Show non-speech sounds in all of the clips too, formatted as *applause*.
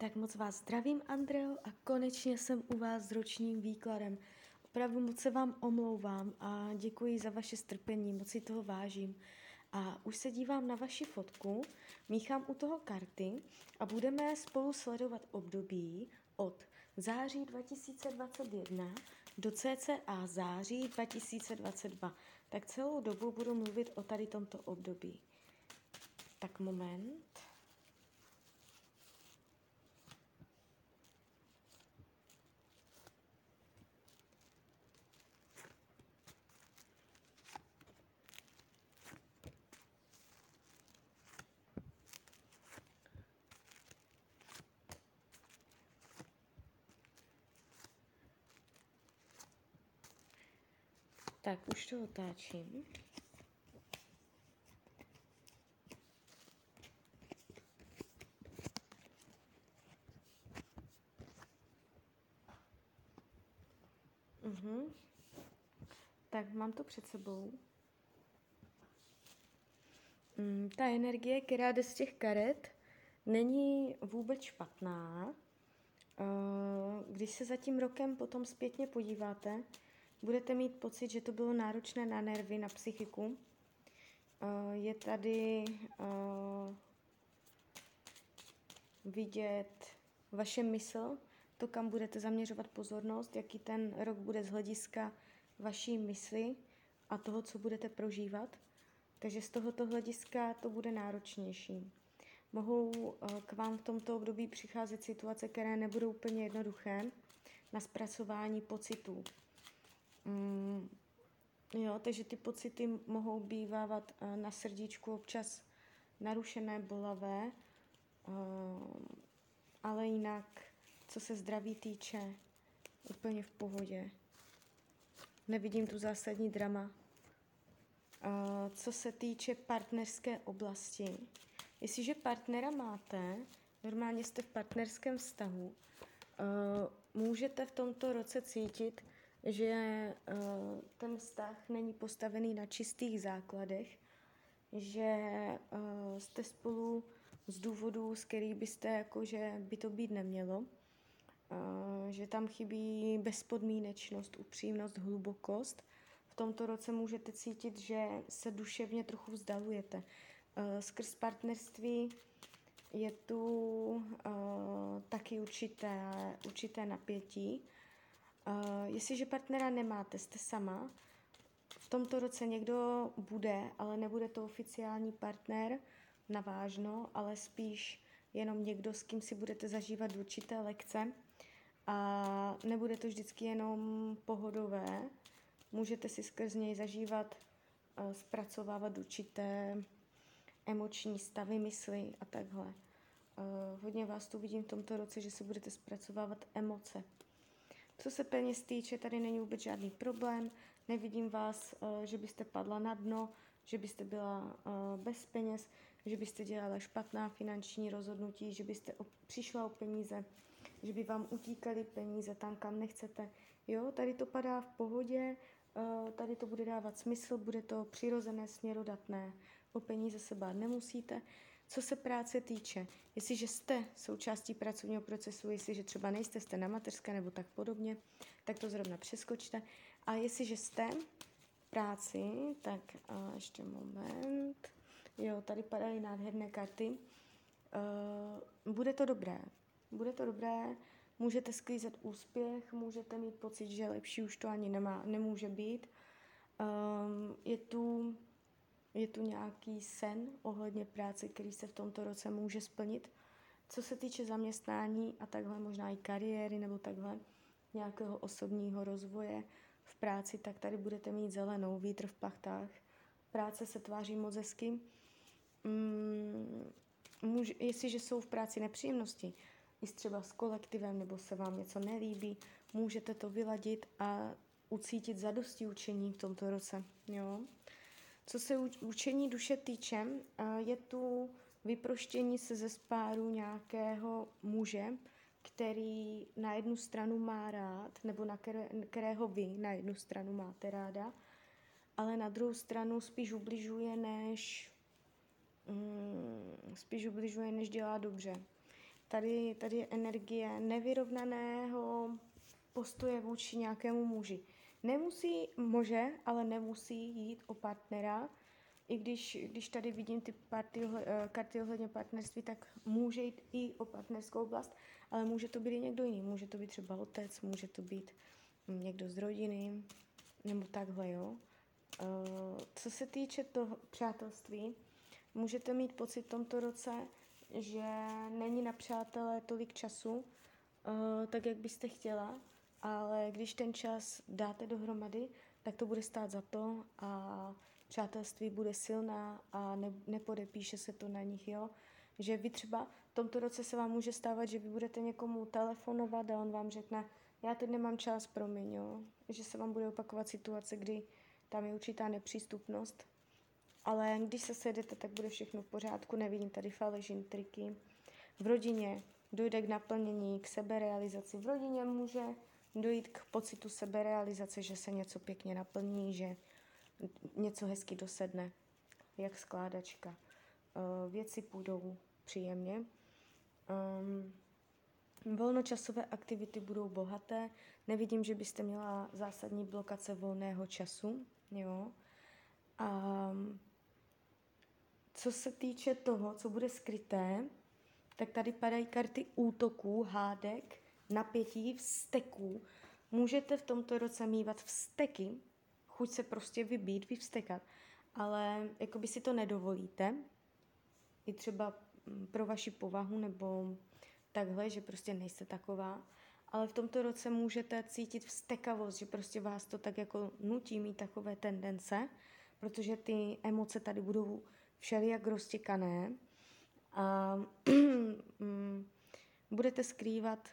Tak moc vás zdravím, Andreo, a konečně jsem u vás s ročním výkladem. Opravdu moc se vám omlouvám a děkuji za vaše strpení, moc si toho vážím. A už se dívám na vaši fotku, míchám u toho karty a budeme spolu sledovat období od září 2021 do cca září 2022. Tak celou dobu budu mluvit o tady tomto období. Tak moment. Tak, už to otáčím. Mhm. Tak mám to před sebou. Mm, ta energie, která jde z těch karet, není vůbec špatná. Eh, když se za tím rokem potom zpětně podíváte, budete mít pocit, že to bylo náročné na nervy, na psychiku. Eh, je tady eh, vidět vaše mysl, to, kam budete zaměřovat pozornost, jaký ten rok bude z hlediska vaší mysli a toho, co budete prožívat. Takže z tohoto hlediska to bude náročnější. Mohou eh, k vám v tomto období přicházet situace, které nebudou úplně jednoduché na zpracování pocitů. Mm, jo, takže ty pocity mohou bývávat uh, na srdíčku občas narušené, bolavé, uh, ale jinak, co se zdraví týče, úplně v pohodě. Nevidím tu zásadní drama. Uh, co se týče partnerské oblasti, jestliže partnera máte, normálně jste v partnerském vztahu, můžete v tomto roce cítit, že uh, ten vztah není postavený na čistých základech, že uh, jste spolu z důvodů, z kterých byste, jako, že by to být nemělo, uh, že tam chybí bezpodmínečnost, upřímnost, hlubokost. V tomto roce můžete cítit, že se duševně trochu vzdalujete. Skrz partnerství je tu taky určité, určité napětí, Uh, jestliže partnera nemáte, jste sama, v tomto roce někdo bude, ale nebude to oficiální partner navážno, ale spíš jenom někdo, s kým si budete zažívat určité lekce. A nebude to vždycky jenom pohodové. Můžete si skrz něj zažívat, uh, zpracovávat určité emoční stavy mysli a takhle. Uh, hodně vás tu vidím v tomto roce, že se budete zpracovávat emoce. Co se peněz týče, tady není vůbec žádný problém. Nevidím vás, eh, že byste padla na dno, že byste byla eh, bez peněz, že byste dělala špatná finanční rozhodnutí, že byste přišla o peníze, že by vám utíkaly peníze tam, kam nechcete. Jo, tady to padá v pohodě, eh, tady to bude dávat smysl, bude to přirozené, směrodatné. O peníze se bát nemusíte. Co se práce týče, jestliže jste součástí pracovního procesu, jestliže třeba nejste, jste na mateřské nebo tak podobně, tak to zrovna přeskočte. A jestliže jste v práci, tak a ještě moment. Jo, tady padají nádherné karty. Uh, bude to dobré. Bude to dobré, můžete sklízet úspěch, můžete mít pocit, že lepší už to ani nemá, nemůže být. Um, je tu je tu nějaký sen ohledně práce, který se v tomto roce může splnit. Co se týče zaměstnání a takhle možná i kariéry nebo takhle nějakého osobního rozvoje v práci, tak tady budete mít zelenou, vítr v plachtách. Práce se tváří moc hezky. Mm, může, jestliže jsou v práci nepříjemnosti, i třeba s kolektivem, nebo se vám něco nelíbí, můžete to vyladit a ucítit zadosti učení v tomto roce. Jo? Co se učení duše týče, je tu vyproštění se ze spáru nějakého muže, který na jednu stranu má rád, nebo na které, kterého vy na jednu stranu máte ráda, ale na druhou stranu spíš ubližuje, než mm, spíš ubližuje, než dělá dobře. Tady, tady je energie nevyrovnaného postoje vůči nějakému muži. Nemusí, může, ale nemusí jít o partnera. I když, když tady vidím ty party, eh, karty ohledně partnerství, tak může jít i o partnerskou oblast, ale může to být i někdo jiný. Může to být třeba otec, může to být někdo z rodiny, nebo takhle, jo. Uh, co se týče toho přátelství, můžete mít pocit v tomto roce, že není na přátelé tolik času, uh, tak jak byste chtěla, ale když ten čas dáte dohromady, tak to bude stát za to a přátelství bude silná a ne, nepodepíše se to na nich, jo. Že vy třeba v tomto roce se vám může stávat, že vy budete někomu telefonovat a on vám řekne, já teď nemám čas, promiň, jo. Že se vám bude opakovat situace, kdy tam je určitá nepřístupnost, ale když se sedete, tak bude všechno v pořádku, nevidím tady faležin, triky. V rodině dojde k naplnění, k seberealizaci. V rodině může dojít k pocitu seberealizace, že se něco pěkně naplní, že něco hezky dosedne, jak skládačka. Uh, věci půjdou příjemně. Um, volnočasové aktivity budou bohaté. Nevidím, že byste měla zásadní blokace volného času. Jo. A co se týče toho, co bude skryté, tak tady padají karty útoků, hádek, napětí, vzteků. Můžete v tomto roce mývat vzteky, chuť se prostě vybít, vyvstekat, ale jako by si to nedovolíte, i třeba mm, pro vaši povahu nebo takhle, že prostě nejste taková, ale v tomto roce můžete cítit vztekavost, že prostě vás to tak jako nutí mít takové tendence, protože ty emoce tady budou všelijak roztěkané. A *clears throat* mm, budete skrývat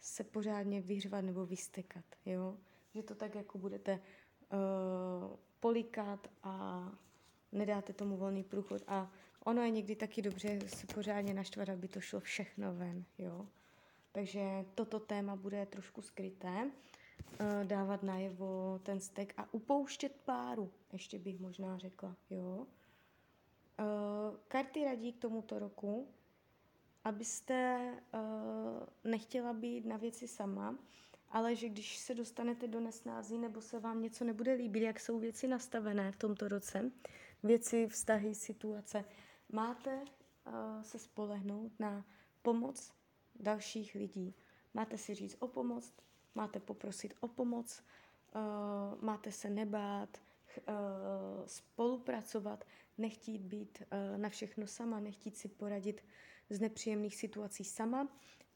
se pořádně vyřvat nebo vystekat, jo? Že to tak jako budete uh, polikat a nedáte tomu volný průchod a ono je někdy taky dobře se pořádně naštvat, aby to šlo všechno ven, jo? Takže toto téma bude trošku skryté, uh, dávat najevo ten stek a upouštět páru, ještě bych možná řekla, jo? Uh, karty radí k tomuto roku, abyste uh, nechtěla být na věci sama, ale že když se dostanete do nesnází nebo se vám něco nebude líbit, jak jsou věci nastavené v tomto roce, věci, vztahy, situace, máte uh, se spolehnout na pomoc dalších lidí. Máte si říct o pomoc, máte poprosit o pomoc, uh, máte se nebát, uh, spolupracovat, nechtít být uh, na všechno sama, nechtít si poradit z nepříjemných situací sama,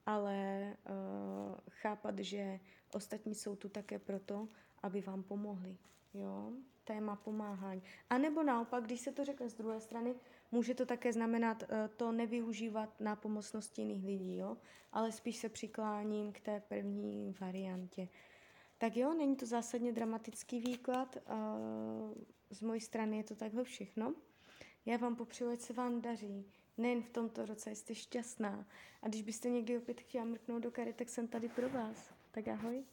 ale uh, chápat, že ostatní jsou tu také proto, aby vám pomohli. Jo? Téma pomáhání. A nebo naopak, když se to řekne z druhé strany, může to také znamenat uh, to nevyužívat na pomocnosti jiných lidí, jo? ale spíš se přikláním k té první variantě. Tak jo, není to zásadně dramatický výklad. Uh, z mojí strany je to takhle všechno. Já vám popřeju, ať se vám daří. Nejen v tomto roce jste šťastná. A když byste někdy opět chtěla mrknout do kary, tak jsem tady pro vás. Tak ahoj.